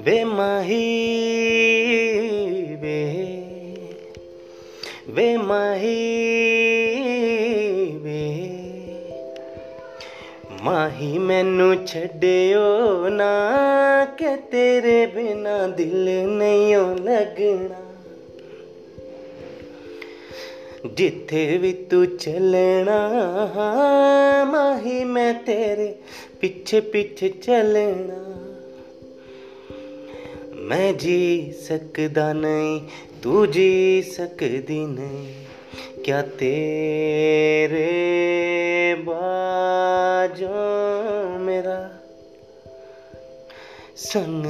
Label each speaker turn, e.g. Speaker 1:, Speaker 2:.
Speaker 1: ਵੇ ਮਾਹੀ, ਵੇ। ਵੇ ਮਾਹੀ ਵੇ। ਮਾਹੀ ਮੈਨੂੰ ਛੱਡਿਓ ਨਾ, ਕਿ ਤੇਰੇ ਬਿਨਾ ਦਿਲ ਨਹੀਂ ਲੱਗਣਾ। ਜਿੱਥੇ ਵੀ ਤੂੰ ਚੱਲਣਾ, ਮਾਹੀ ਮੈਂ ਤੇਰੇ ਪਿੱਛੇ ਪਿੱਛੇ ਚੱਲਣਾ। ਮੈਂ ਜੀ ਸਕਦਾ ਨਹੀਂ ਤੂੰ ਜੀ ਸਕਦੀ ਨਹੀਂ। ਕਿਆ ਤੇਰੇ ਬਾਜੋ ਮੇਰਾ ਸੰਗ